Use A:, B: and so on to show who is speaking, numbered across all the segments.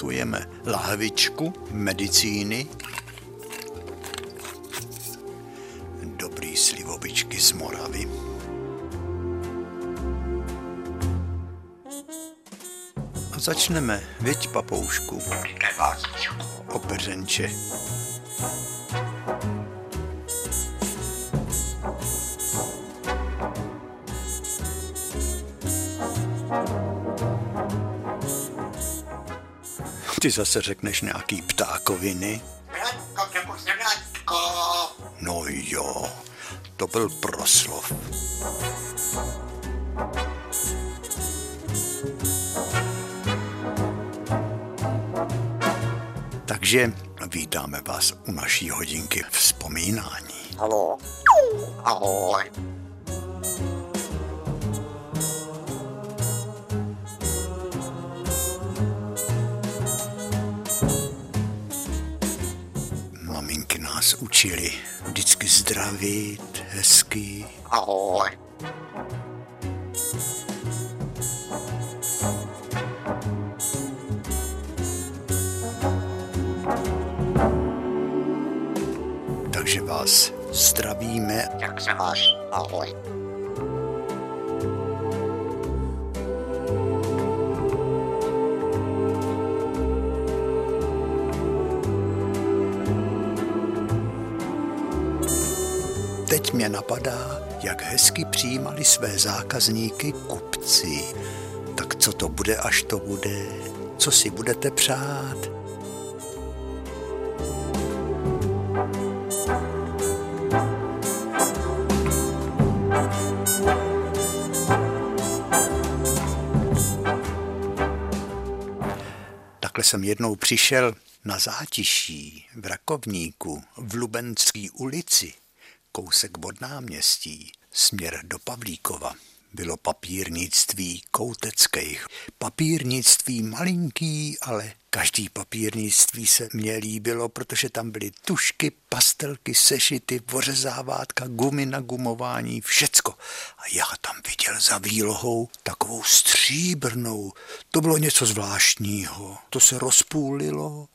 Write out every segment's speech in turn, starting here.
A: zašpuntujeme lahvičku medicíny, dobrý slivovičky z Moravy. A začneme, věď papoušku, opeřenče. Ty zase řekneš nějaký ptákoviny. No jo, to byl proslov. Takže vítáme vás u naší hodinky vzpomínání.
B: Halo. Ahoj.
A: Učili vždycky zdravit, hezky.
B: Ahoj.
A: Takže vás zdravíme.
B: Jak se máš? Ahoj.
A: Mě napadá, jak hezky přijímali své zákazníky kupci. Tak co to bude, až to bude? Co si budete přát? Takhle jsem jednou přišel na zátiší v Rakovníku v Lubenské ulici, kousek od náměstí, směr do Pavlíkova. Bylo papírnictví kouteckých. Papírnictví malinký, ale každý papírnictví se mně líbilo, protože tam byly tušky, pastelky, sešity, ořezávátka, gumy na gumování, všecko. A já tam viděl za výlohou takovou stříbrnou. To bylo něco zvláštního. To se rozpůlilo,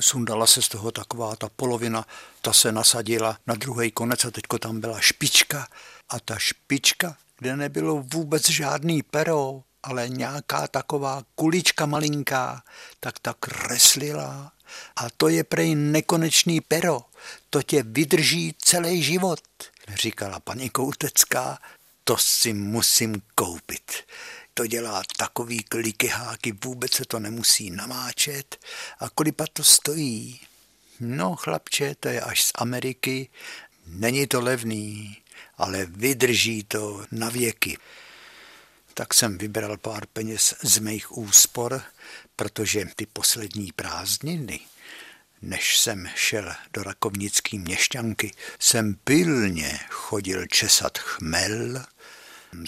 A: sundala se z toho taková ta polovina, ta se nasadila na druhý konec a teďko tam byla špička. A ta špička, kde nebylo vůbec žádný pero, ale nějaká taková kulička malinká, tak ta kreslila a to je prej nekonečný pero, to tě vydrží celý život, říkala paní Koutecká, to si musím koupit to dělá takový klikyháky, vůbec se to nemusí namáčet. A kolipa to stojí? No, chlapče, to je až z Ameriky. Není to levný, ale vydrží to na věky. Tak jsem vybral pár peněz z mých úspor, protože ty poslední prázdniny, než jsem šel do rakovnický měšťanky, jsem pilně chodil česat chmel,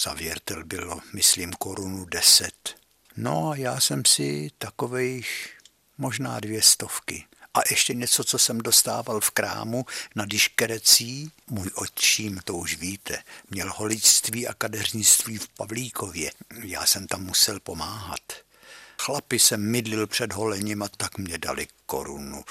A: za věrtel bylo, myslím, korunu deset. No a já jsem si takových možná dvě stovky. A ještě něco, co jsem dostával v krámu na Diškerecí, můj otčím, to už víte, měl holičství a kadeřnictví v Pavlíkově. Já jsem tam musel pomáhat. Chlapi jsem mydlil před holením a tak mě dali korunu.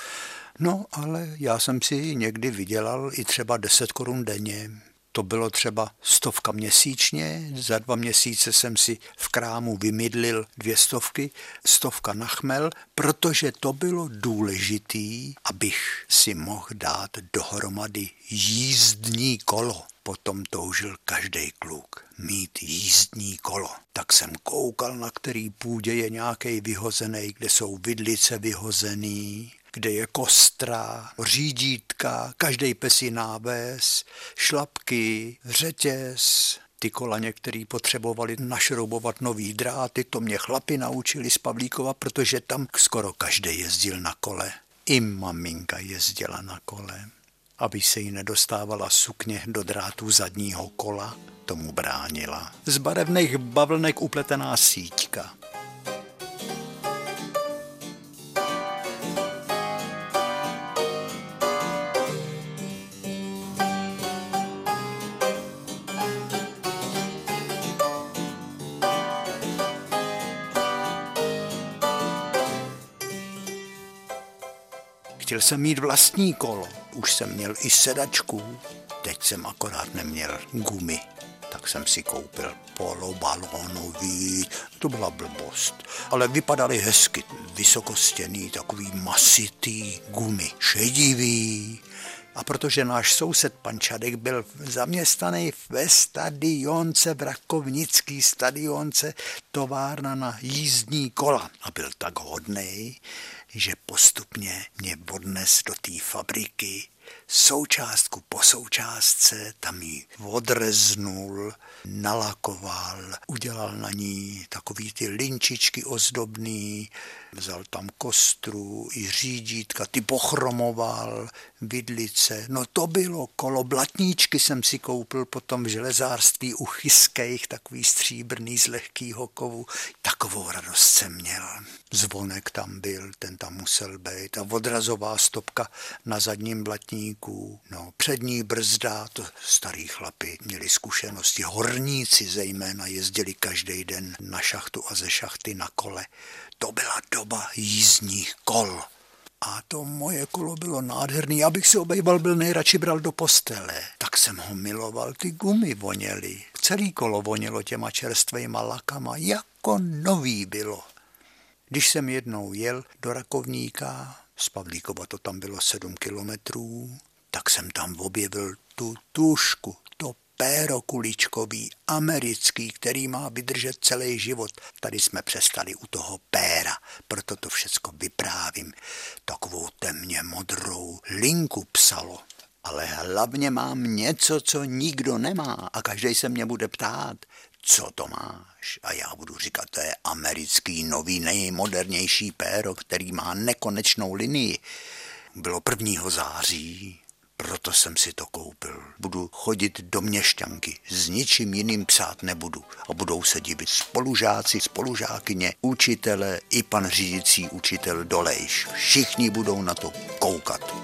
A: No, ale já jsem si někdy vydělal i třeba 10 korun denně to bylo třeba stovka měsíčně, za dva měsíce jsem si v krámu vymydlil dvě stovky, stovka na chmel, protože to bylo důležitý, abych si mohl dát dohromady jízdní kolo. Potom toužil každý kluk mít jízdní kolo. Tak jsem koukal, na který půdě je nějaký vyhozený, kde jsou vidlice vyhozený, kde je kostra, řídítka, každý pesí náves, šlapky, řetěz, ty kola některý potřebovali našroubovat nový dráty, to mě chlapi naučili z Pavlíkova, protože tam skoro každý jezdil na kole. I maminka jezdila na kole. Aby se jí nedostávala sukně do drátů zadního kola, tomu bránila. Z barevných bavlnek upletená síťka. Chtěl jsem mít vlastní kolo, už jsem měl i sedačku, teď jsem akorát neměl gumy. Tak jsem si koupil polobalónový, to byla blbost, ale vypadaly hezky, vysokostěný, takový masitý gumy, šedivý. A protože náš soused pan Čadek byl zaměstnaný ve stadionce, v Rakovnický stadionce, továrna na jízdní kola. A byl tak hodný, že postupně mě odnes do té fabriky součástku po součástce, tam ji odreznul, nalakoval, udělal na ní takový ty linčičky ozdobný, vzal tam kostru i řídítka, ty pochromoval, vidlice. No to bylo kolo, blatníčky jsem si koupil potom v železárství u Chyskejch, takový stříbrný z lehkýho kovu. Takovou radost jsem měl. Zvonek tam byl, ten tam musel být a odrazová stopka na zadním blatníku. No, přední brzda, to starý chlapi měli zkušenosti. Horníci zejména jezdili každý den na šachtu a ze šachty na kole. To byla doba jízdních kol. A to moje kolo bylo nádherný. Abych si obejval, byl nejradši bral do postele. Tak jsem ho miloval, ty gumy voněly. Celý kolo vonělo těma čerstvejma lakama, jako nový bylo. Když jsem jednou jel do Rakovníka, z Pavlíkova to tam bylo sedm kilometrů, tak jsem tam objevil tu tušku, to péro kuličkový, americký, který má vydržet celý život. Tady jsme přestali u toho péra, proto to všecko vyprávím. Takovou temně modrou linku psalo. Ale hlavně mám něco, co nikdo nemá a každý se mě bude ptát, co to máš? A já budu říkat, to je americký nový nejmodernější péro, který má nekonečnou linii. Bylo 1. září proto jsem si to koupil. Budu chodit do měšťanky, s ničím jiným psát nebudu. A budou se divit spolužáci, spolužákyně, učitele i pan řídící učitel Dolejš. Všichni budou na to koukat.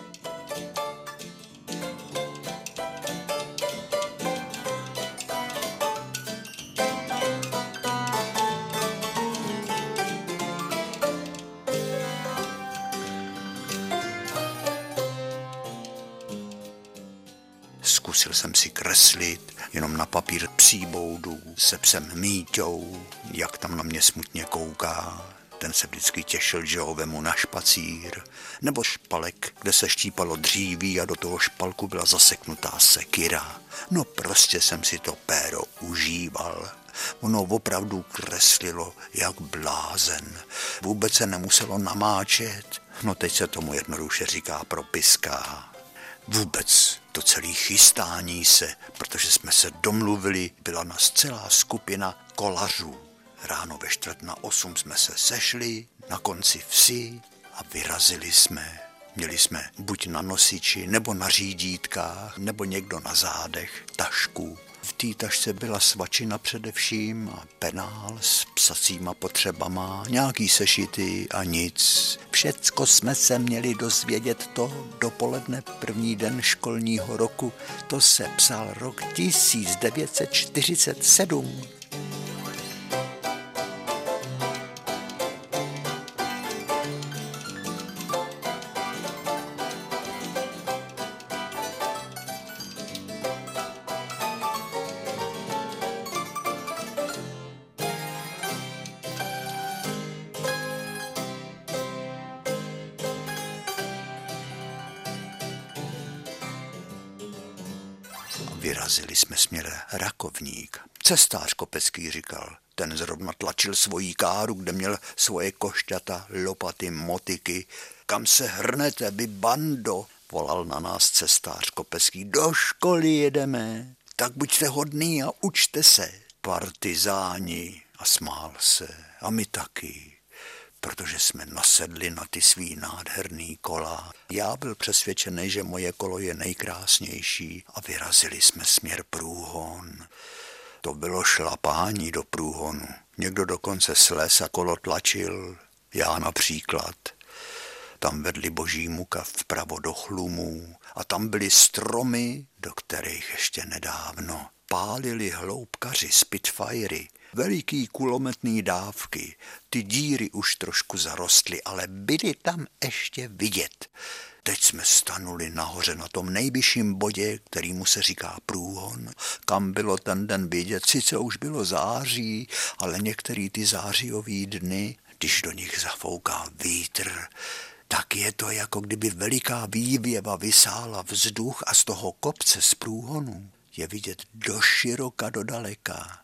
A: Kreslit jenom na papír psí boudu se psem Míťou, jak tam na mě smutně kouká. Ten se vždycky těšil, že ho vemu na špacír. Nebo špalek, kde se štípalo dříví a do toho špalku byla zaseknutá sekira. No prostě jsem si to péro užíval. Ono opravdu kreslilo jak blázen. Vůbec se nemuselo namáčet. No teď se tomu jednoduše říká propiska. Vůbec to celé chystání se, protože jsme se domluvili, byla nás celá skupina kolařů. Ráno ve čtvrt na osm jsme se sešli na konci vsi a vyrazili jsme. Měli jsme buď na nosiči, nebo na řídítkách, nebo někdo na zádech, tašku v té tašce byla svačina především a penál s psacíma potřebama, nějaký sešity a nic. Všecko jsme se měli dozvědět to dopoledne první den školního roku. To se psal rok 1947. Vyrazili jsme směr Rakovník. Cestář Kopecký říkal, ten zrovna tlačil svoji káru, kde měl svoje košťata, lopaty, motiky. Kam se hrnete, vy bando? Volal na nás cestář Kopecký. Do školy jedeme, tak buďte hodný a učte se. Partizáni. A smál se. A my taky protože jsme nasedli na ty svý nádherný kola. Já byl přesvědčený, že moje kolo je nejkrásnější a vyrazili jsme směr průhon. To bylo šlapání do průhonu. Někdo dokonce sles a kolo tlačil, já například. Tam vedli boží muka vpravo do chlumů a tam byly stromy, do kterých ještě nedávno pálili hloubkaři Spitfirey veliký kulometný dávky. Ty díry už trošku zarostly, ale byly tam ještě vidět. teď jsme stanuli nahoře na tom nejvyšším bodě, který mu se říká průhon, kam bylo ten den vidět. Sice už bylo září, ale některý ty zářijový dny, když do nich zafouká vítr, tak je to jako kdyby veliká vývěva vysála vzduch a z toho kopce z průhonu je vidět do široka, do daleka.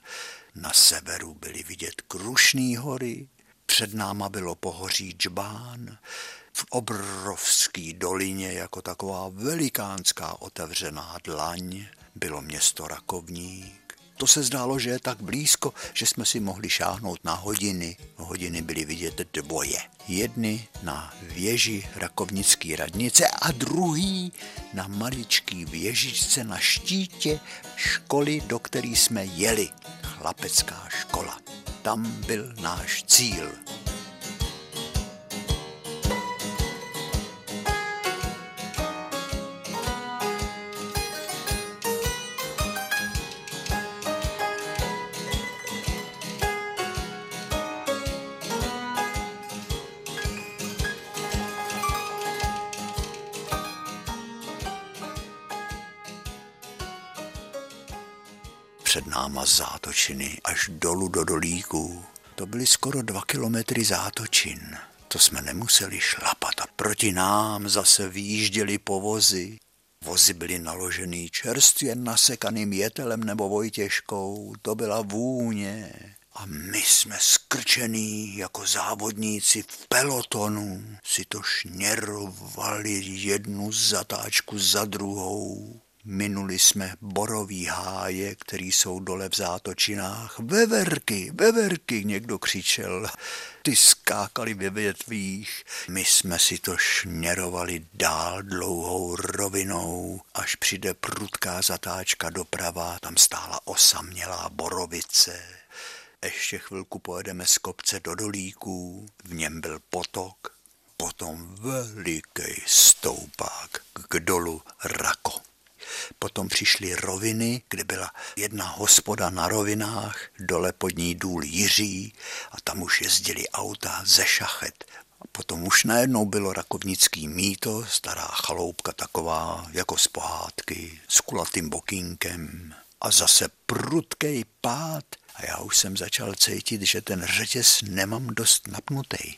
A: Na severu byly vidět Krušný hory, před náma bylo pohoří Džbán, v obrovský dolině jako taková velikánská otevřená dlaň bylo město Rakovník. To se zdálo, že je tak blízko, že jsme si mohli šáhnout na hodiny. Hodiny byly vidět dvoje. Jedny na věži Rakovnické radnice a druhý na maličký věžičce na štítě školy, do které jsme jeli. Chlapecká škola. Tam byl náš cíl. Náma zátočiny až dolů do dolíků. To byly skoro dva kilometry zátočin. To jsme nemuseli šlapat a proti nám zase výjížděli povozy. Vozy byly naložený čerstvě nasekaným jetelem nebo vojtěžkou. To byla vůně. A my jsme skrčený jako závodníci v pelotonu. Si to šněrovali jednu zatáčku za druhou. Minuli jsme borový háje, který jsou dole v zátočinách. Veverky, veverky, někdo křičel. Ty skákali ve větvích. My jsme si to šněrovali dál dlouhou rovinou, až přijde prudká zatáčka doprava, tam stála osamělá borovice. Ještě chvilku pojedeme z kopce do dolíků, v něm byl potok, potom veliký stoupák k dolu Rako. Potom přišly roviny, kde byla jedna hospoda na rovinách, dole pod ní důl Jiří a tam už jezdili auta ze šachet. A potom už najednou bylo rakovnický míto, stará chaloupka taková jako z pohádky, s kulatým bokínkem. A zase prudkej pád a já už jsem začal cítit, že ten řetěz nemám dost napnutý.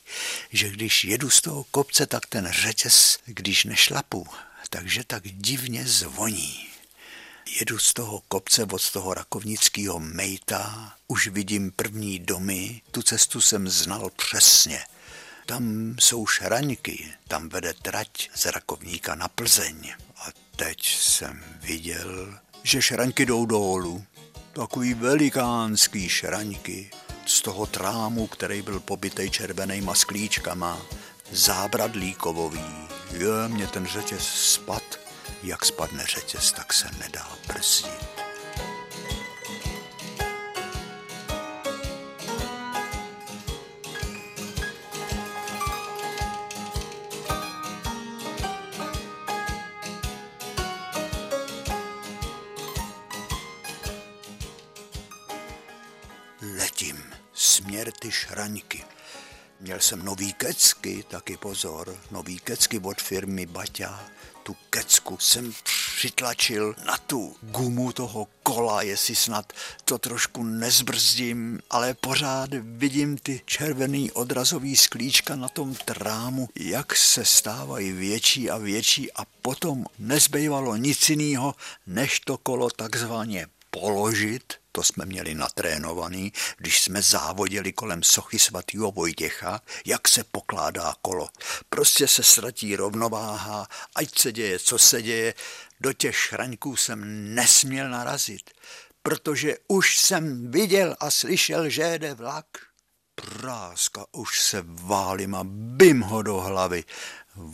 A: Že když jedu z toho kopce, tak ten řetěz, když nešlapu, takže tak divně zvoní. Jedu z toho kopce od toho rakovnického mejta, už vidím první domy, tu cestu jsem znal přesně. Tam jsou šraňky, tam vede trať z Rakovníka na Plzeň. A teď jsem viděl, že šraňky jdou dolů. Takový velikánský šraňky z toho trámu, který byl pobytej červenýma sklíčkama, zábradlí je, mě ten řetěz spad. Jak spadne řetěz, tak se nedá brzdit. Letím směr ty šraňky. Měl jsem nový kecky, taky pozor, nový kecky od firmy Baťa. Tu kecku jsem přitlačil na tu gumu toho kola, jestli snad to trošku nezbrzdím, ale pořád vidím ty červený odrazový sklíčka na tom trámu, jak se stávají větší a větší a potom nezbývalo nic jiného, než to kolo takzvaně položit to jsme měli natrénovaný, když jsme závodili kolem sochy svatýho Vojtěcha, jak se pokládá kolo. Prostě se ztratí rovnováha, ať se děje, co se děje, do těch šraňků jsem nesměl narazit, protože už jsem viděl a slyšel, že jede vlak. Práska, už se válím a bym ho do hlavy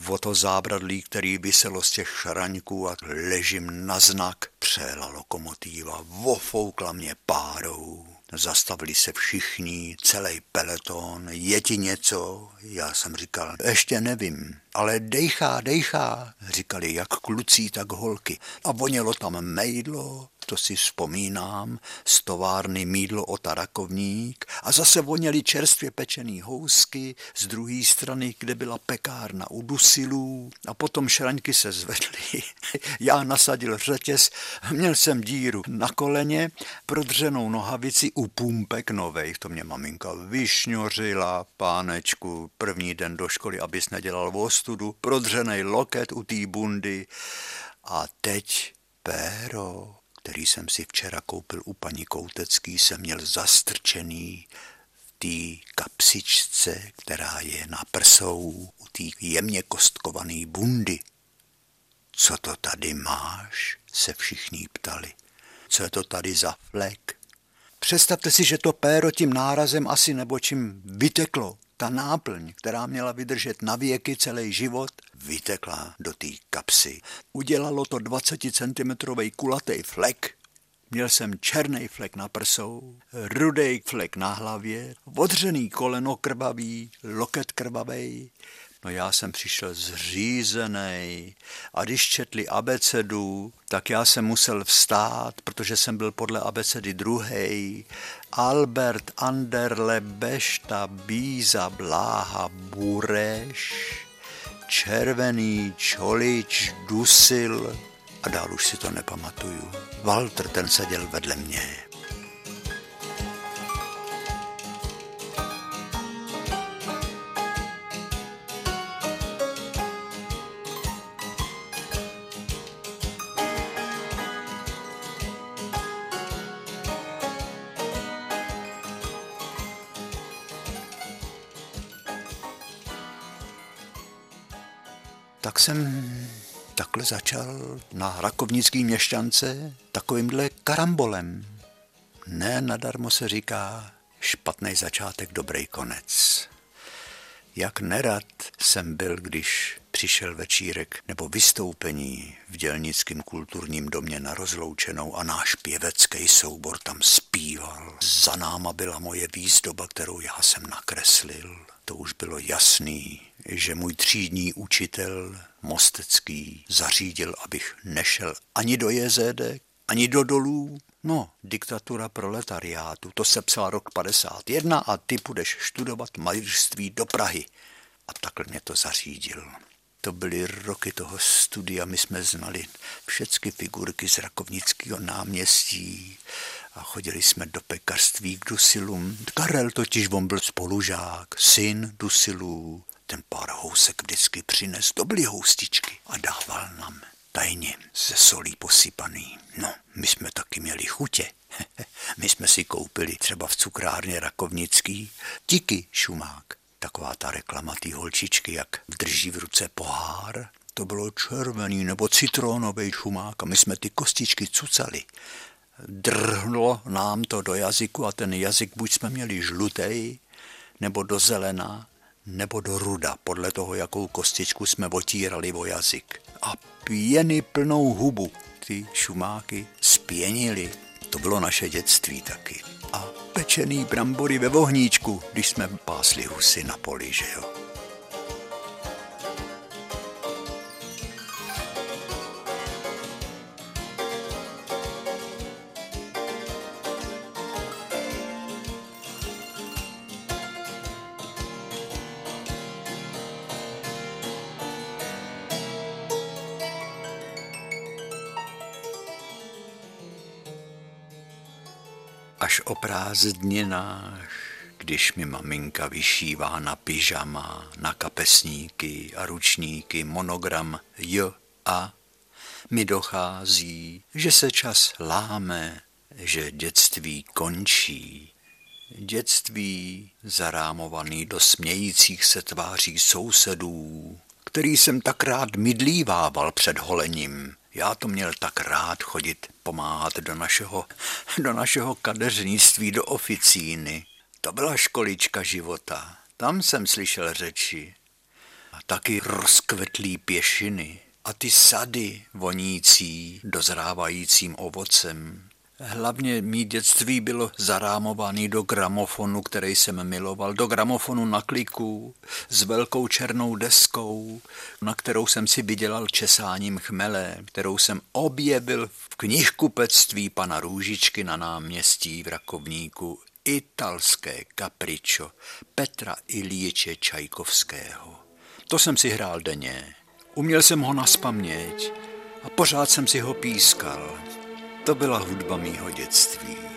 A: o to zábradlí, který vyselo z těch šraňků a ležím na znak. Přela lokomotíva, vofoukla mě párou. Zastavili se všichni, celý peleton, je ti něco? Já jsem říkal, ještě nevím, ale dejchá, dejchá, říkali jak kluci, tak holky. A vonělo tam mejdlo, to si vzpomínám, z továrny mídlo o tarakovník a zase voněli čerstvě pečený housky z druhé strany, kde byla pekárna u dusilů a potom šraňky se zvedly. Já nasadil řetěz, měl jsem díru na koleně, prodřenou nohavici u pumpek novej. To mě maminka vyšňořila, pánečku, první den do školy, abys nedělal vostudu, prodřenej loket u té bundy. A teď péro, který jsem si včera koupil u paní Koutecký, jsem měl zastrčený v té kapsičce, která je na prsou u té jemně kostkované bundy. Co to tady máš? se všichni ptali. Co je to tady za flek? Představte si, že to péro tím nárazem asi nebo čím vyteklo. Ta náplň, která měla vydržet na věky celý život, vytekla do té kapsy. Udělalo to 20 cm kulatý flek. Měl jsem černý flek na prsou, rudý flek na hlavě, odřený koleno krvavý, loket krvavý, No já jsem přišel zřízený a když četli abecedu, tak já jsem musel vstát, protože jsem byl podle abecedy druhý. Albert Anderle Bešta Bíza Bláha Bureš, Červený Čolič Dusil a dál už si to nepamatuju. Walter ten seděl vedle mě. Jsem takhle začal na rakovnický měšťance takovýmhle karambolem. Ne nadarmo se říká špatný začátek, dobrý konec. Jak nerad jsem byl, když přišel večírek nebo vystoupení v dělnickém kulturním domě na rozloučenou a náš pěvecký soubor tam zpíval. Za náma byla moje výzdoba, kterou já jsem nakreslil. To už bylo jasný, že můj třídní učitel Mostecký zařídil, abych nešel ani do jezedek, ani do dolů. No, diktatura proletariátu, to se psal rok 51 a ty budeš studovat malířství do Prahy. A takhle mě to zařídil. To byly roky toho studia, my jsme znali všechny figurky z Rakovnického náměstí a chodili jsme do pekařství k Dusilům. Karel totiž, on byl spolužák, syn Dusilů, ten pár housek vždycky přines, to byly houstičky a dával nám tajně ze solí posypaný. No, my jsme taky měli chutě. my jsme si koupili třeba v cukrárně Rakovnický tiky šumák. Taková ta reklama té holčičky, jak drží v ruce pohár, to bylo červený nebo citronový šumák a my jsme ty kostičky cucali. Drhlo nám to do jazyku a ten jazyk buď jsme měli žlutý, nebo do zelená, nebo do ruda, podle toho, jakou kostičku jsme otírali o jazyk. A pěny plnou hubu ty šumáky spěnili. To bylo naše dětství taky. A pečený brambory ve vohníčku, když jsme pásli husy na poli, že jo. Až o prázdninách, když mi maminka vyšívá na pyžama, na kapesníky a ručníky monogram J a mi dochází, že se čas láme, že dětství končí. Dětství zarámovaný do smějících se tváří sousedů, který jsem tak rád mydlívával před holením, já to měl tak rád chodit pomáhat do našeho, do našeho kadeřnictví, do oficíny. To byla školička života. Tam jsem slyšel řeči. A taky rozkvetlý pěšiny a ty sady vonící dozrávajícím ovocem. Hlavně mý dětství bylo zarámovaný do gramofonu, který jsem miloval, do gramofonu na kliku s velkou černou deskou, na kterou jsem si vydělal česáním chmele, kterou jsem objevil v knihkupectví pana Růžičky na náměstí v Rakovníku italské kapričo Petra Ilíče Čajkovského. To jsem si hrál denně. Uměl jsem ho naspaměť a pořád jsem si ho pískal. To byla hudba mýho dětství.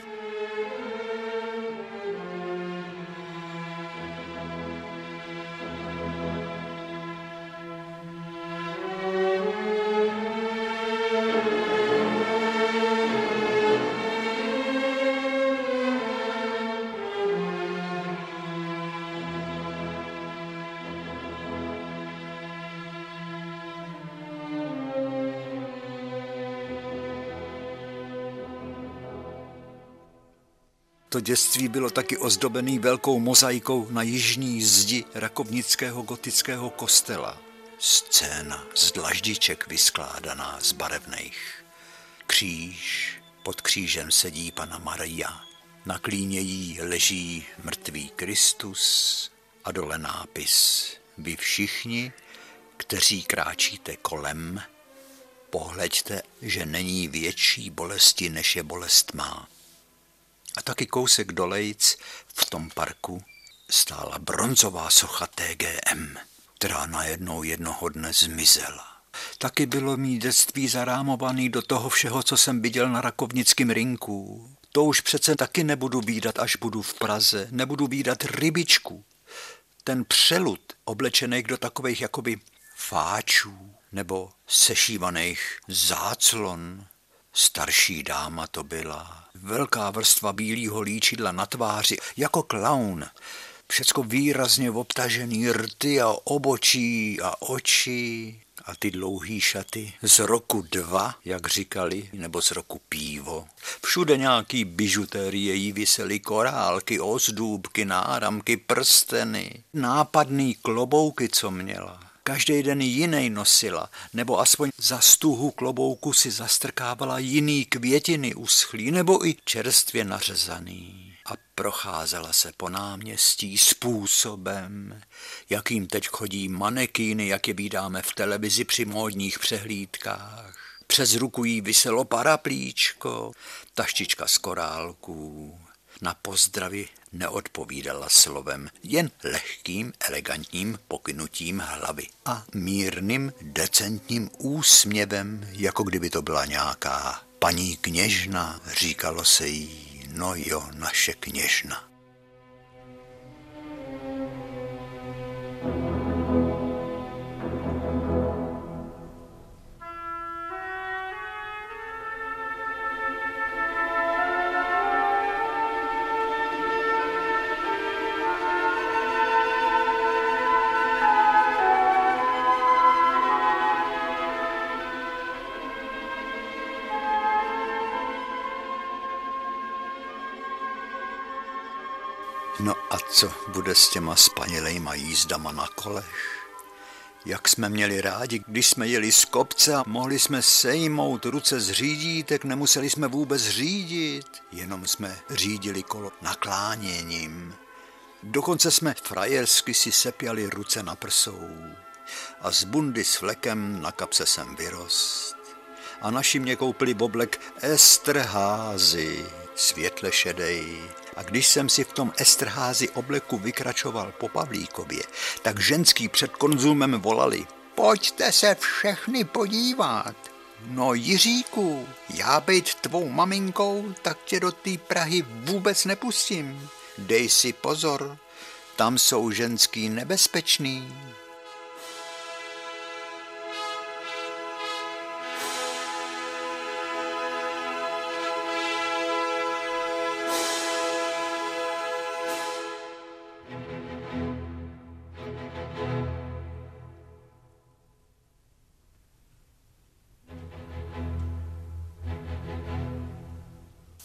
A: To dětství bylo taky ozdobený velkou mozaikou na jižní zdi rakovnického gotického kostela. Scéna z dlaždiček vyskládaná z barevných. Kříž, pod křížem sedí pana Maria. Na klíně jí leží mrtvý Kristus a dole nápis. Vy všichni, kteří kráčíte kolem, pohleďte, že není větší bolesti, než je bolest má. A taky kousek dolejc v tom parku stála bronzová socha TGM, která najednou jednoho dne zmizela. Taky bylo mý dětství zarámovaný do toho všeho, co jsem viděl na rakovnickém rinku. To už přece taky nebudu výdat, až budu v Praze. Nebudu výdat rybičku. Ten přelud, oblečený do takových jakoby fáčů nebo sešívaných záclon, Starší dáma to byla. Velká vrstva bílého líčidla na tváři, jako klaun. Všecko výrazně obtažený rty a obočí a oči a ty dlouhý šaty z roku dva, jak říkali, nebo z roku pívo. Všude nějaký bižuterie jí visely korálky, ozdůbky, náramky, prsteny, nápadný klobouky, co měla každý den jiný nosila, nebo aspoň za stuhu klobouku si zastrkávala jiný květiny uschlý, nebo i čerstvě nařezaný. A procházela se po náměstí způsobem, jakým teď chodí manekýny, jak je vídáme v televizi při módních přehlídkách. Přes ruku jí vyselo paraplíčko, taštička z korálků, na pozdravy neodpovídala slovem, jen lehkým, elegantním pokynutím hlavy a mírným, decentním úsměvem, jako kdyby to byla nějaká paní kněžna, říkalo se jí, no jo, naše kněžna. Co bude s těma spanilejma jízdama na kolech? Jak jsme měli rádi, když jsme jeli z kopce a mohli jsme sejmout ruce z řídítek, nemuseli jsme vůbec řídit, jenom jsme řídili kolo nakláněním. Dokonce jsme frajersky si sepjali ruce na prsou a z bundy s flekem na kapse jsem vyrost. A naši mě koupili boblek Esterházy, světle šedej, a když jsem si v tom estrházi obleku vykračoval po Pavlíkově, tak ženský před konzumem volali, pojďte se všechny podívat. No Jiříku, já být tvou maminkou, tak tě do té Prahy vůbec nepustím. Dej si pozor, tam jsou ženský nebezpečný.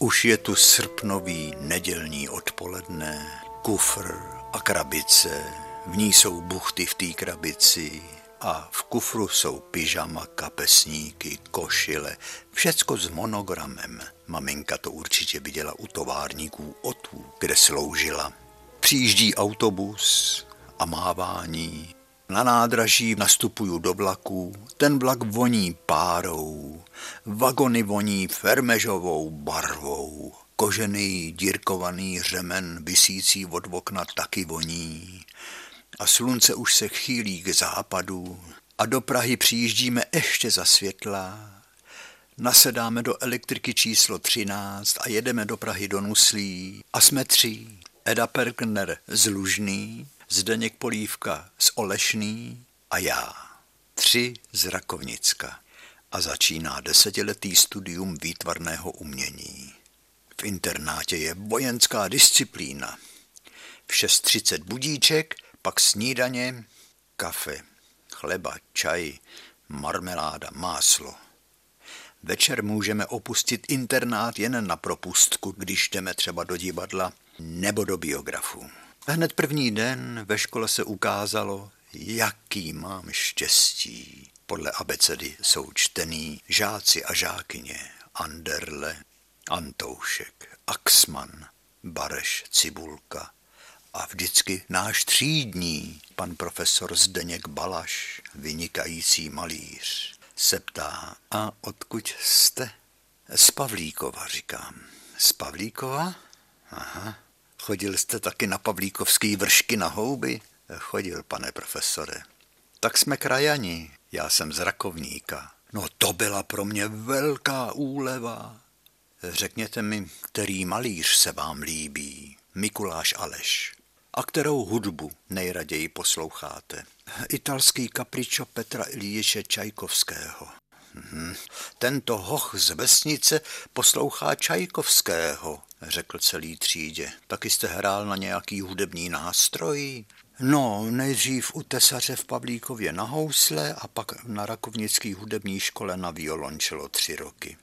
A: Už je tu srpnový nedělní odpoledne, kufr a krabice, v ní jsou buchty v té krabici, A v kufru jsou pyžama, kapesníky, košile, všecko s monogramem. Maminka to určitě viděla u továrníků otů, kde sloužila. Přijíždí autobus a mávání. Na nádraží nastupuju do vlaku, ten vlak voní párou, vagony voní fermežovou barvou, kožený dírkovaný řemen vysící od okna taky voní a slunce už se chýlí k západu a do Prahy přijíždíme ještě za světla. Nasedáme do elektriky číslo 13 a jedeme do Prahy do Nuslí a jsme tři. Eda Perkner z Lužný, Zdeněk Polívka z Olešný a já. Tři z Rakovnicka. A začíná desetiletý studium výtvarného umění. V internátě je vojenská disciplína. V 6.30 budíček, pak snídaně, kafe, chleba, čaj, marmeláda, máslo. Večer můžeme opustit internát jen na propustku, když jdeme třeba do divadla nebo do biografu. Hned první den ve škole se ukázalo, jaký mám štěstí. Podle abecedy jsou čtený žáci a žákyně Anderle, Antoušek, Axman, Bareš, Cibulka a vždycky náš třídní, pan profesor Zdeněk Balaš, vynikající malíř, se ptá, a odkud jste? Z Pavlíkova, říkám. Z Pavlíkova? Aha. Chodil jste taky na Pavlíkovský vršky na houby? Chodil, pane profesore. Tak jsme krajani, já jsem z Rakovníka. No to byla pro mě velká úleva. Řekněte mi, který malíř se vám líbí, Mikuláš Aleš, a kterou hudbu nejraději posloucháte. Italský kapričo Petra Ilíče Čajkovského. Mhm. Tento hoch z vesnice poslouchá Čajkovského, řekl celý třídě. Taky jste hrál na nějaký hudební nástroj? No, nejdřív u tesaře v Pavlíkově na housle a pak na Rakovnické hudební škole na violončelo tři roky.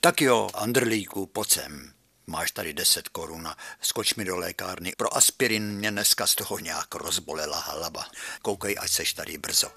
A: Tak jo, Andrlíku, pojď sem. Máš tady 10 korun a skoč mi do lékárny. Pro aspirin mě dneska z toho nějak rozbolela hlava. Koukej, ať seš tady brzo.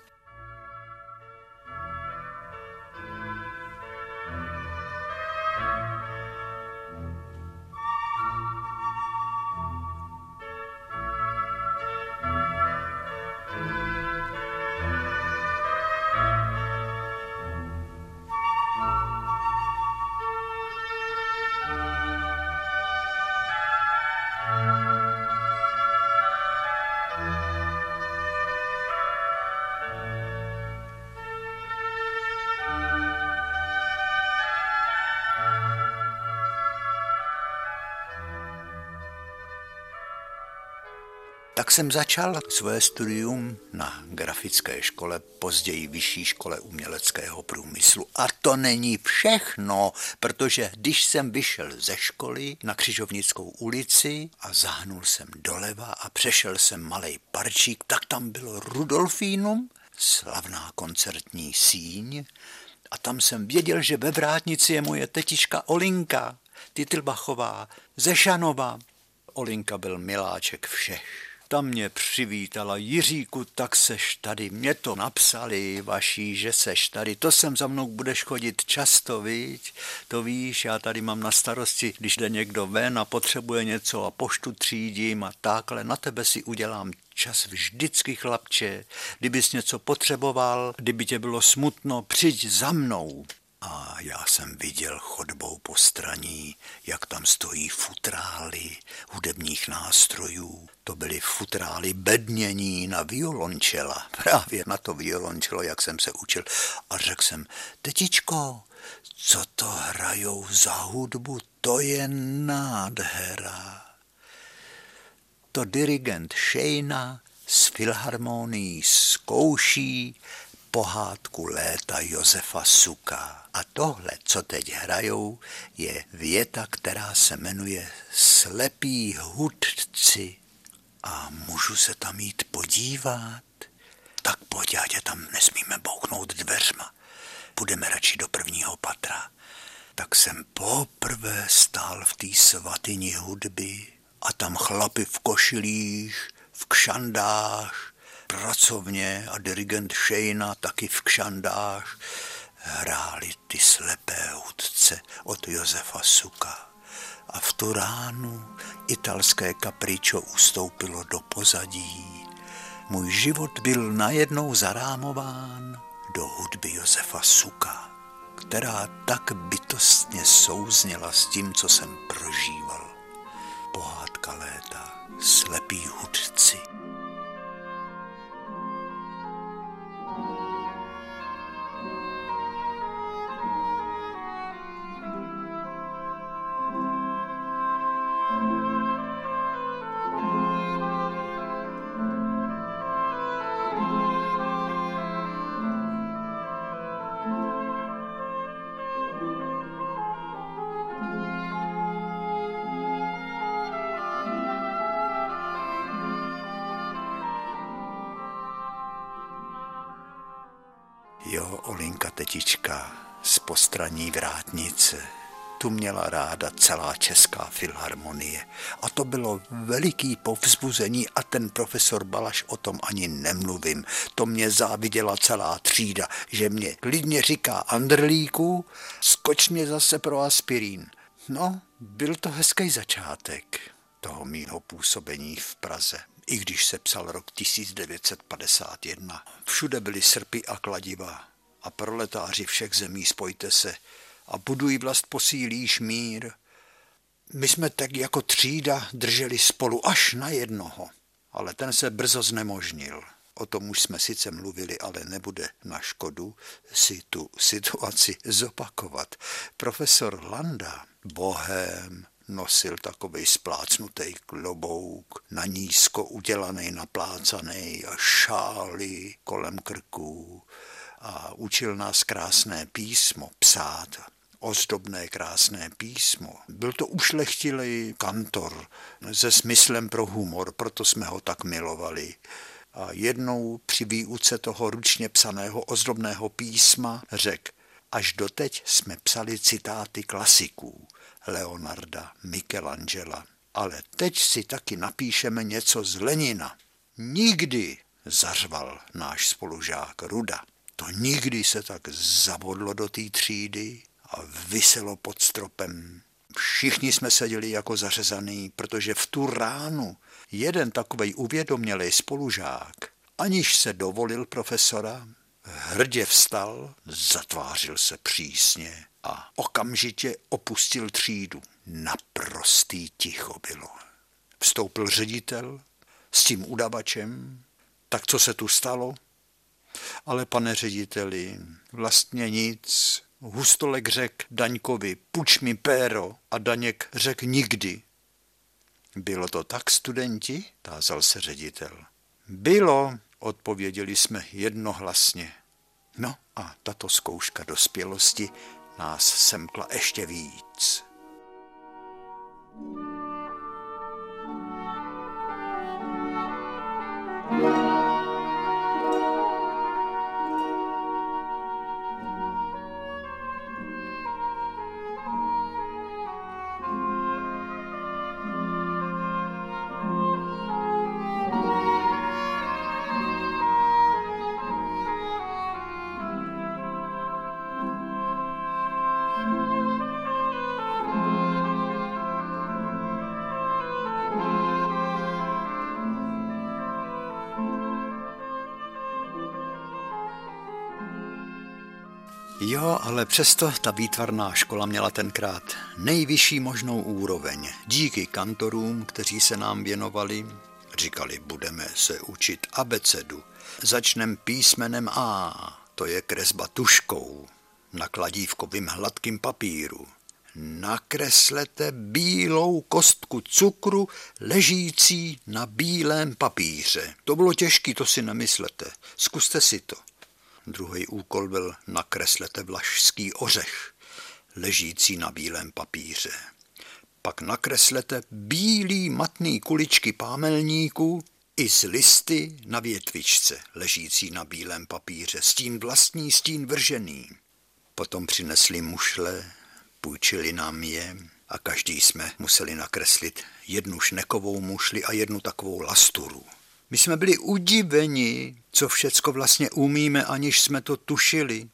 A: Jsem začal svoje studium na grafické škole, později vyšší škole uměleckého průmyslu. A to není všechno, protože když jsem vyšel ze školy na Křižovnickou ulici a zahnul jsem doleva a přešel jsem malý parčík, tak tam bylo Rudolfínum, slavná koncertní síň, a tam jsem věděl, že ve vrátnici je moje tetička Olinka, Titlbachová, Zešanova. Olinka byl miláček všech ta mě přivítala, Jiříku, tak seš tady, mě to napsali vaší, že seš tady, to sem za mnou budeš chodit často, víš, to víš, já tady mám na starosti, když jde někdo ven a potřebuje něco a poštu třídím a tak, ale na tebe si udělám čas vždycky, chlapče, kdybys něco potřeboval, kdyby tě bylo smutno, přijď za mnou. A já jsem viděl chodbou po straní, jak tam stojí futrály hudebních nástrojů. To byly futrály bednění na violončela, právě na to violončelo, jak jsem se učil. A řekl jsem, tetičko, co to hrajou za hudbu, to je nádhera. To dirigent Šejna z filharmonií zkouší pohádku léta Josefa Suka. A tohle, co teď hrajou, je věta, která se jmenuje Slepí hudci. A můžu se tam jít podívat? Tak pojď, ať tam nesmíme bouknout dveřma. Půjdeme radši do prvního patra. Tak jsem poprvé stál v té svatyni hudby a tam chlapi v košilích, v kšandách, pracovně a dirigent Šejna taky v kšandách hráli ty slepé hudce od Josefa Suka. A v tu ránu italské kapričo ustoupilo do pozadí. Můj život byl najednou zarámován do hudby Josefa Suka, která tak bytostně souzněla s tím, co jsem prožíval. Pohádka léta, slepí hudci. Jo, Olinka tetička z postraní vrátnice. Tu měla ráda celá česká filharmonie. A to bylo veliký povzbuzení a ten profesor Balaš o tom ani nemluvím. To mě záviděla celá třída, že mě klidně říká Andrlíku, skoč mě zase pro aspirín. No, byl to hezký začátek toho mýho působení v Praze i když se psal rok 1951. Všude byly srpy a kladiva a proletáři všech zemí spojte se a buduj vlast posílíš mír. My jsme tak jako třída drželi spolu až na jednoho, ale ten se brzo znemožnil. O tom už jsme sice mluvili, ale nebude na škodu si tu situaci zopakovat. Profesor Landa, bohem, nosil takový splácnutý klobouk, na nízko udělaný, naplácaný a šály kolem krků a učil nás krásné písmo psát, ozdobné krásné písmo. Byl to ušlechtilý kantor se smyslem pro humor, proto jsme ho tak milovali. A jednou při výuce toho ručně psaného ozdobného písma řekl, až doteď jsme psali citáty klasiků. Leonarda, Michelangela. Ale teď si taky napíšeme něco z Lenina. Nikdy, zařval náš spolužák Ruda. To nikdy se tak zabodlo do té třídy a vyselo pod stropem. Všichni jsme seděli jako zařezaný, protože v tu ránu jeden takovej uvědomělý spolužák, aniž se dovolil profesora, hrdě vstal, zatvářil se přísně a okamžitě opustil třídu. Naprostý ticho bylo. Vstoupil ředitel s tím udavačem. Tak co se tu stalo? Ale pane řediteli, vlastně nic. Hustolek řekl Daňkovi, puč mi péro a Daněk řekl nikdy. Bylo to tak, studenti? tázal se ředitel. Bylo, odpověděli jsme jednohlasně. No a tato zkouška dospělosti nás semkla ještě víc. Jo, ale přesto ta výtvarná škola měla tenkrát nejvyšší možnou úroveň. Díky kantorům, kteří se nám věnovali, říkali, budeme se učit abecedu. Začnem písmenem A, to je kresba tuškou, na kladívkovým hladkým papíru. Nakreslete bílou kostku cukru ležící na bílém papíře. To bylo těžké, to si nemyslete. Zkuste si to. Druhý úkol byl nakreslete vlašský ořech, ležící na bílém papíře. Pak nakreslete bílý matný kuličky pámelníků i z listy na větvičce, ležící na bílém papíře, stín vlastní, stín vržený. Potom přinesli mušle, půjčili nám je a každý jsme museli nakreslit jednu šnekovou mušli a jednu takovou lasturu. My jsme byli udiveni, co všecko vlastně umíme, aniž jsme to tušili.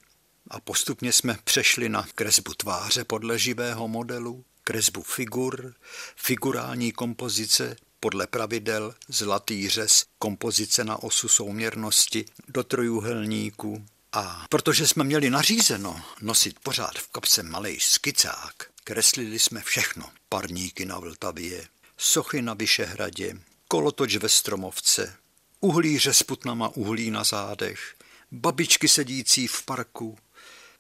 A: A postupně jsme přešli na kresbu tváře podle živého modelu, kresbu figur, figurální kompozice podle pravidel, zlatý řez, kompozice na osu souměrnosti do trojuhelníků. A protože jsme měli nařízeno nosit pořád v kapse malý skicák, kreslili jsme všechno. Parníky na Vltavě, sochy na Vyšehradě, kolotoč ve Stromovce, uhlíře s putnama uhlí na zádech, babičky sedící v parku.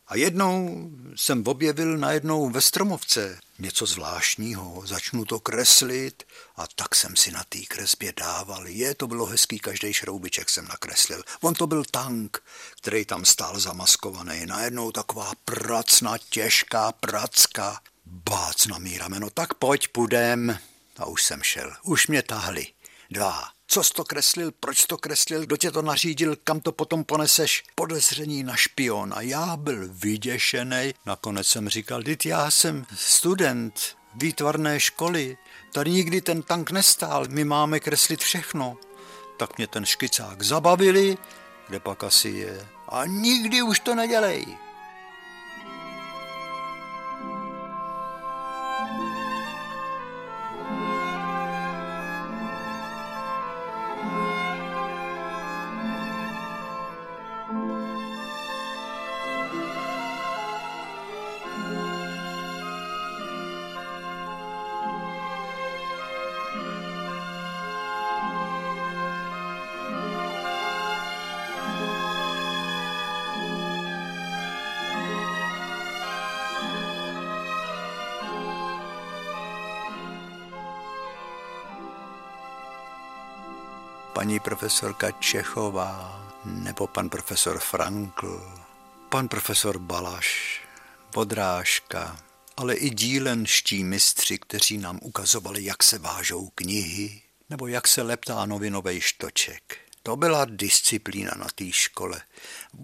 A: A jednou jsem objevil najednou ve Stromovce něco zvláštního, začnu to kreslit a tak jsem si na té kresbě dával. Je, to bylo hezký, každý šroubiček jsem nakreslil. On to byl tank, který tam stál zamaskovaný. Najednou taková pracna, těžká pracka. Bác na mý rameno, tak pojď, půjdem. A už jsem šel, už mě tahli. Dva. Co jsi to kreslil, proč to kreslil, kdo tě to nařídil, kam to potom poneseš? Podezření na špion. A já byl vyděšený. Nakonec jsem říkal, dit já jsem student výtvarné školy. Tady nikdy ten tank nestál, my máme kreslit všechno. Tak mě ten škicák zabavili, kde pak asi je. A nikdy už to nedělej. Paní profesorka Čechová nebo pan profesor Frankl, pan profesor Balaš, Podrážka, ale i dílenští mistři, kteří nám ukazovali, jak se vážou knihy nebo jak se leptá novinový štoček. To byla disciplína na té škole.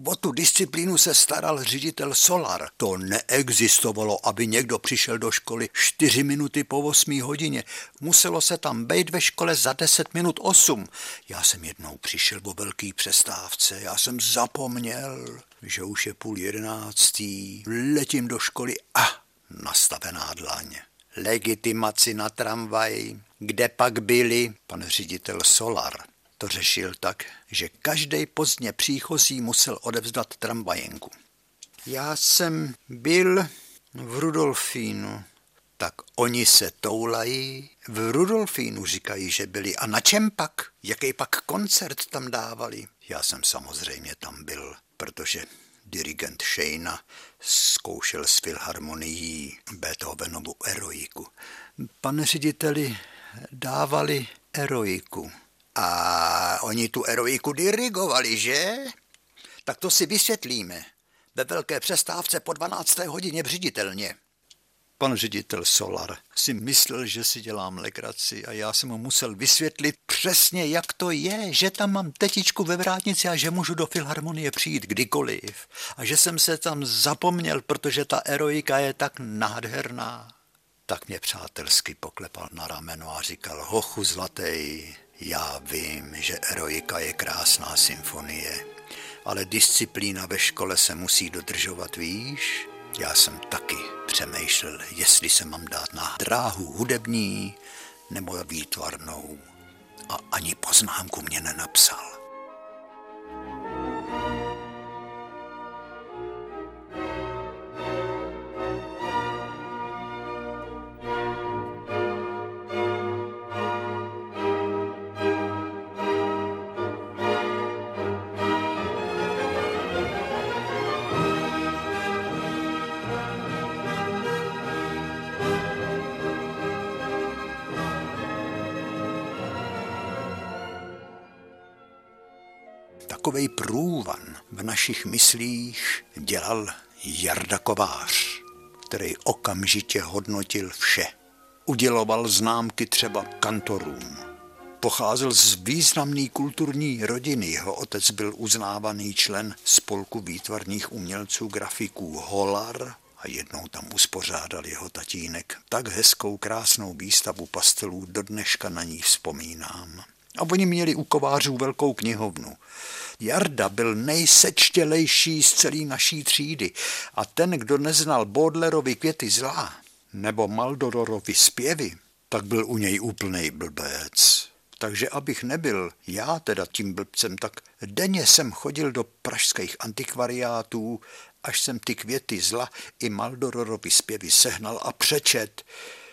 A: O tu disciplínu se staral ředitel Solar. To neexistovalo, aby někdo přišel do školy 4 minuty po 8 hodině. Muselo se tam být ve škole za 10 minut 8. Já jsem jednou přišel po velký přestávce, já jsem zapomněl, že už je půl jedenáctý. Letím do školy a nastavená dlaň. Legitimaci na tramvaj, kde pak byli pan ředitel Solar to řešil tak, že každý pozdně příchozí musel odevzdat tramvajenku. Já jsem byl v Rudolfínu, tak oni se toulají. V Rudolfínu říkají, že byli. A na čem pak? Jaký pak koncert tam dávali? Já jsem samozřejmě tam byl, protože dirigent Shayna zkoušel s filharmonií Beethovenovu eroiku. Pane řediteli, dávali eroiku. A oni tu eroiku dirigovali, že? Tak to si vysvětlíme. Ve velké přestávce po 12. hodině břiditelně. Pan ředitel Solar si myslel, že si dělám legraci a já jsem mu musel vysvětlit přesně, jak to je, že tam mám tetičku ve vrátnici a že můžu do filharmonie přijít kdykoliv. A že jsem se tam zapomněl, protože ta eroika je tak nádherná. Tak mě přátelsky poklepal na rameno a říkal, hochu zlatej, já vím, že eroika je krásná symfonie, ale disciplína ve škole se musí dodržovat, víš? Já jsem taky přemýšlel, jestli se mám dát na dráhu hudební nebo výtvarnou. A ani poznámku mě nenapsal. Takovej průvan v našich myslích dělal Jarda Kovář, který okamžitě hodnotil vše. Uděloval známky třeba kantorům. Pocházel z významné kulturní rodiny. Jeho otec byl uznávaný člen spolku výtvarných umělců grafiků Holar a jednou tam uspořádal jeho tatínek tak hezkou krásnou výstavu pastelů, do dneška na ní vzpomínám. A oni měli u kovářů velkou knihovnu. Jarda byl nejsečtělejší z celé naší třídy a ten, kdo neznal Bodlerovi květy zla nebo Maldororovi zpěvy, tak byl u něj úplnej blbec. Takže abych nebyl já teda tím blbcem, tak denně jsem chodil do pražských antikvariátů, až jsem ty květy zla i Maldororovi zpěvy sehnal a přečet.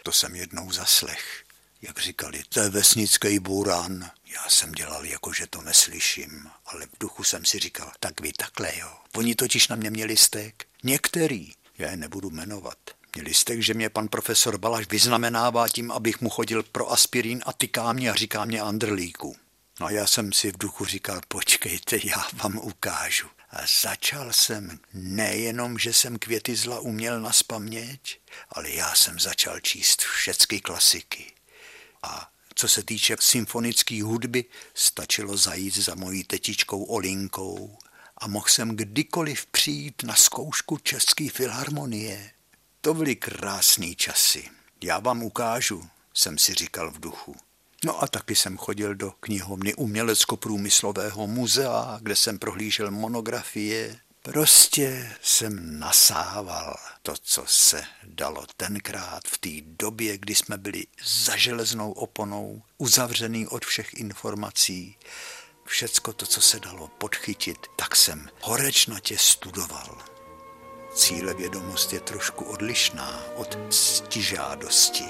A: To jsem jednou zaslech. Jak říkali, to je vesnický bůran. Já jsem dělal jako, že to neslyším, ale v duchu jsem si říkal, tak vy takhle jo. Oni totiž na mě měli stek. Některý, já je nebudu jmenovat, měli stek, že mě pan profesor Balaš vyznamenává tím, abych mu chodil pro aspirín a tyká mě a říká mě Andrlíku. No a já jsem si v duchu říkal, počkejte, já vám ukážu. A začal jsem nejenom, že jsem květy zla uměl na spaměť, ale já jsem začal číst všechny klasiky. A co se týče symfonické hudby, stačilo zajít za mojí tetičkou Olinkou a mohl jsem kdykoliv přijít na zkoušku České filharmonie. To byly krásné časy. Já vám ukážu, jsem si říkal v duchu. No a taky jsem chodil do knihovny Umělecko-průmyslového muzea, kde jsem prohlížel monografie. Prostě jsem nasával to, co se dalo tenkrát v té době, kdy jsme byli za železnou oponou, uzavřený od všech informací. Všecko to, co se dalo podchytit, tak jsem horečnatě studoval. Cíle vědomost je trošku odlišná od ctižádosti.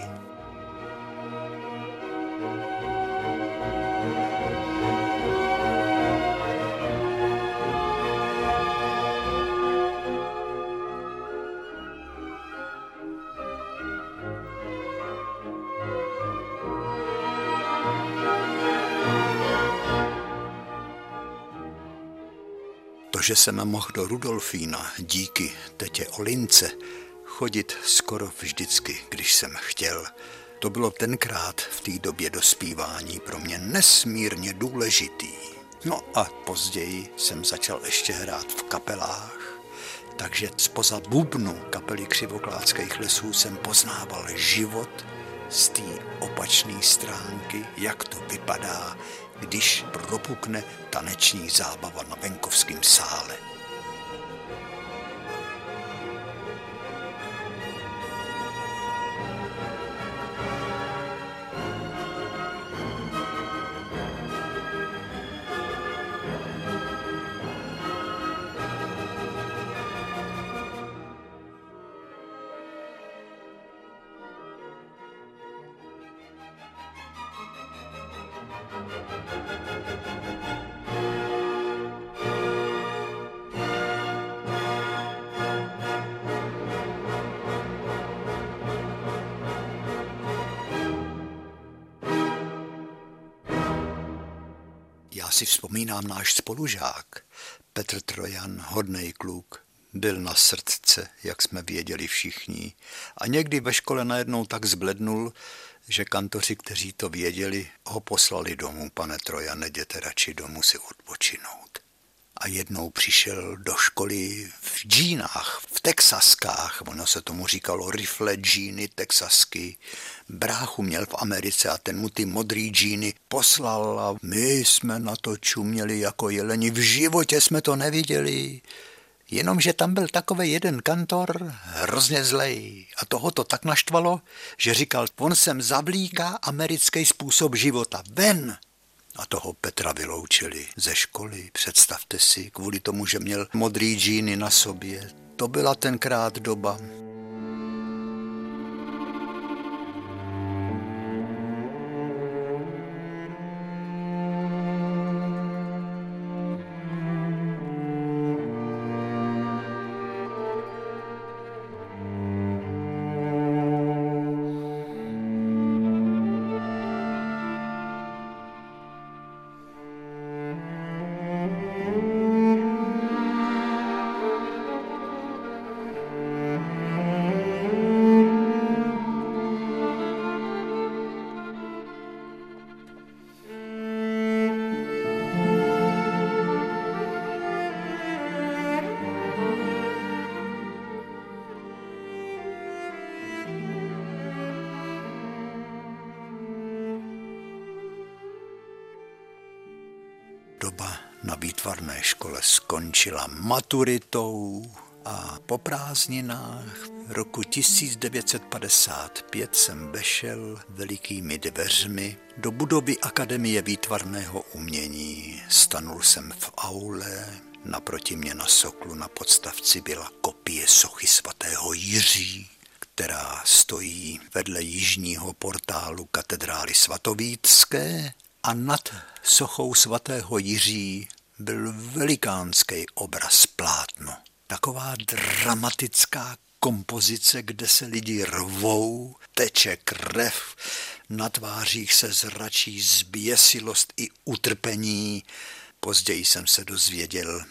A: Že jsem mohl do Rudolfína díky tetě Olince chodit skoro vždycky, když jsem chtěl, to bylo tenkrát v té době dospívání pro mě nesmírně důležitý. No a později jsem začal ještě hrát v kapelách, takže spoza bubnu kapely křivokládských lesů jsem poznával život z té opačné stránky, jak to vypadá, když propukne taneční zábava na venkovském sále. Náš spolužák, Petr Trojan, hodnej kluk, byl na srdce, jak jsme věděli všichni. A někdy ve škole najednou tak zblednul, že kantoři, kteří to věděli, ho poslali domů, pane Trojan, jděte radši domů si odpočinout. A jednou přišel do školy v džínách, v texaskách, ono se tomu říkalo rifle džíny texasky. Bráchu měl v Americe a ten mu ty modrý džíny poslal a my jsme na to čuměli jako jeleni. V životě jsme to neviděli. Jenomže tam byl takový jeden kantor, hrozně zlej. A toho to tak naštvalo, že říkal, on sem zavlíká americký způsob života. Ven! A toho Petra vyloučili ze školy, představte si, kvůli tomu, že měl modrý džíny na sobě. To byla tenkrát doba. Maturitou a po prázdninách roku 1955 jsem vešel velikými dveřmi do budovy Akademie výtvarného umění. Stanul jsem v aule, naproti mě na soklu na podstavci byla kopie sochy svatého Jiří, která stojí vedle jižního portálu katedrály svatovítské a nad sochou svatého Jiří byl velikánský obraz plátno. Taková dramatická kompozice, kde se lidi rvou, teče krev, na tvářích se zračí zběsilost i utrpení. Později jsem se dozvěděl,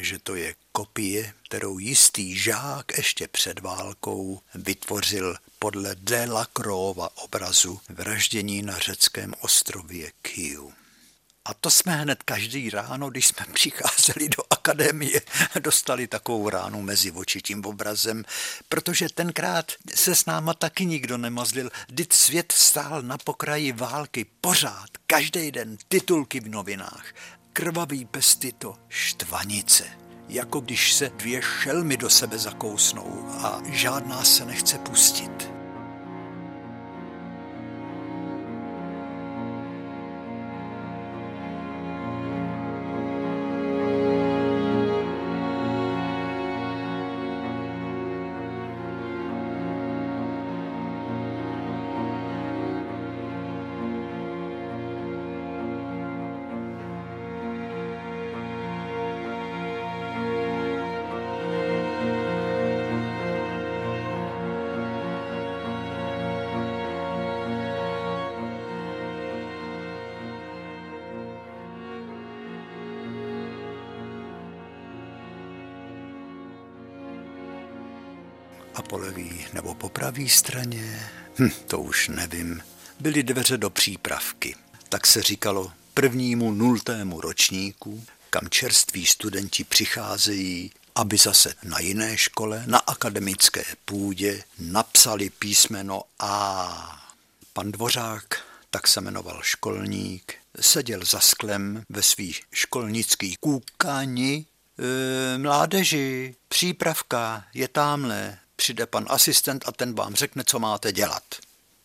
A: že to je kopie, kterou jistý žák ještě před válkou vytvořil podle Delacroova obrazu vraždění na řeckém ostrově Kiu. A to jsme hned každý ráno, když jsme přicházeli do akademie, dostali takovou ránu mezi oči tím obrazem, protože tenkrát se s náma taky nikdo nemazlil. Vždyť svět stál na pokraji války pořád, každý den titulky v novinách. Krvavý pesty to štvanice. Jako když se dvě šelmy do sebe zakousnou a žádná se nechce pustit. Pravý straně, hm, to už nevím, byly dveře do přípravky. Tak se říkalo prvnímu nultému ročníku, kam čerství studenti přicházejí, aby zase na jiné škole, na akademické půdě napsali písmeno A. Pan Dvořák, tak se jmenoval školník, seděl za sklem ve svých školnických kůkani. E, mládeži, přípravka je tamhle, přijde pan asistent a ten vám řekne, co máte dělat.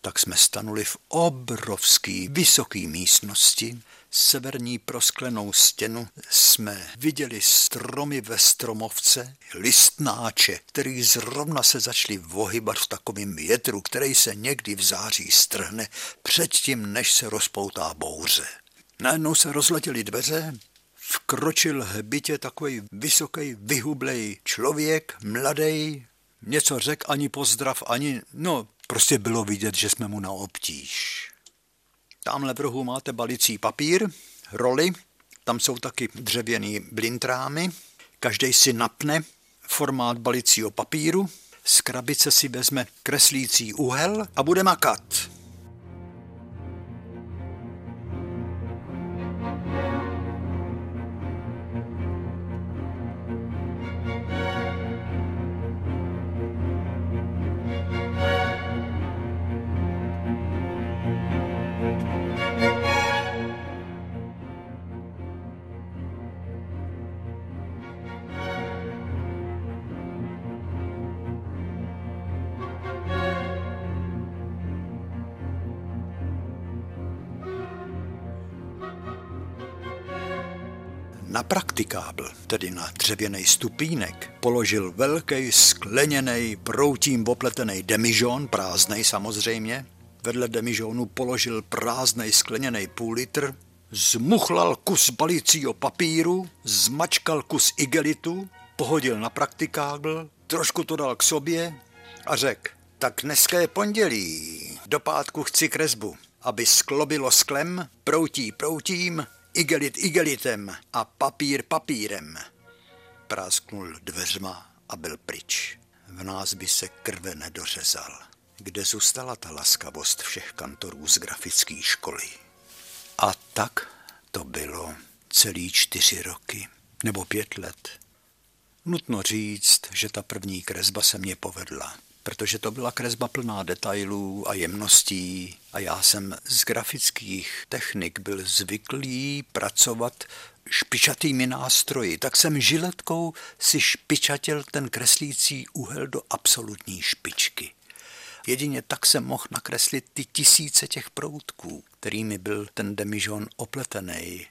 A: Tak jsme stanuli v obrovský, vysoký místnosti. Severní prosklenou stěnu jsme viděli stromy ve stromovce, listnáče, který zrovna se začali vohybat v takovém větru, který se někdy v září strhne předtím, než se rozpoutá bouře. Najednou se rozletěly dveře, vkročil hbitě takový vysoký, vyhublej člověk, mladý, něco řek, ani pozdrav, ani, no, prostě bylo vidět, že jsme mu na obtíž. Tamhle v rohu máte balicí papír, roli, tam jsou taky dřevěný blintrámy, každý si napne formát balicího papíru, z krabice si vezme kreslící úhel a bude makat. Na praktikábl, tedy na dřevěný stupínek, položil velký skleněný proutím opletený demižon, prázdnej samozřejmě. Vedle demižonu položil prázdnej skleněný půl litr, zmuchlal kus balicího papíru, zmačkal kus igelitu, pohodil na praktikábl, trošku to dal k sobě a řekl, tak dneska je pondělí, do pátku chci kresbu, aby sklo bylo sklem, proutí proutím, igelit igelitem a papír papírem. Prásknul dveřma a byl pryč. V nás by se krve nedořezal. Kde zůstala ta laskavost všech kantorů z grafické školy? A tak to bylo celý čtyři roky, nebo pět let. Nutno říct, že ta první kresba se mě povedla protože to byla kresba plná detailů a jemností a já jsem z grafických technik byl zvyklý pracovat špičatými nástroji, tak jsem žiletkou si špičatil ten kreslící úhel do absolutní špičky. Jedině tak jsem mohl nakreslit ty tisíce těch proutků, kterými byl ten demižon opletený.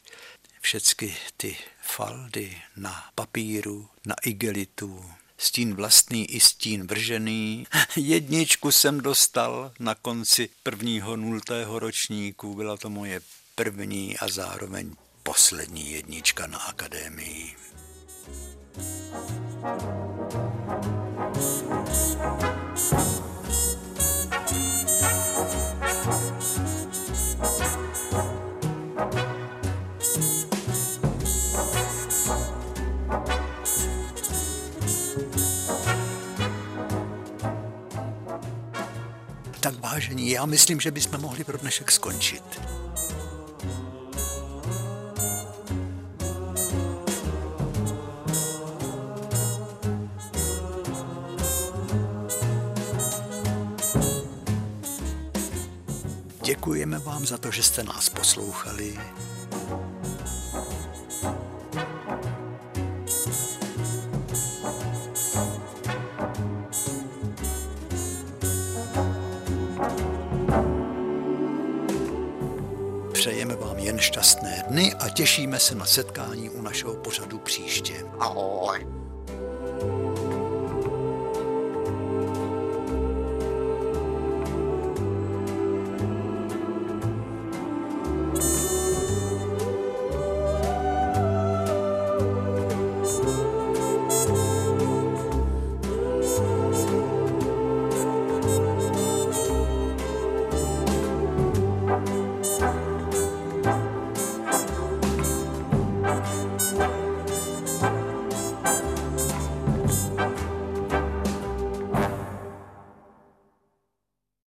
A: Všecky ty faldy na papíru, na igelitu, stín vlastní i stín vržený. Jedničku jsem dostal na konci prvního nultého ročníku, byla to moje první a zároveň poslední jednička na akademii. Tak vážení, já myslím, že bychom mohli pro dnešek skončit. Děkujeme vám za to, že jste nás poslouchali. Se na setkání u našeho pořadu příště.
B: Ahoj.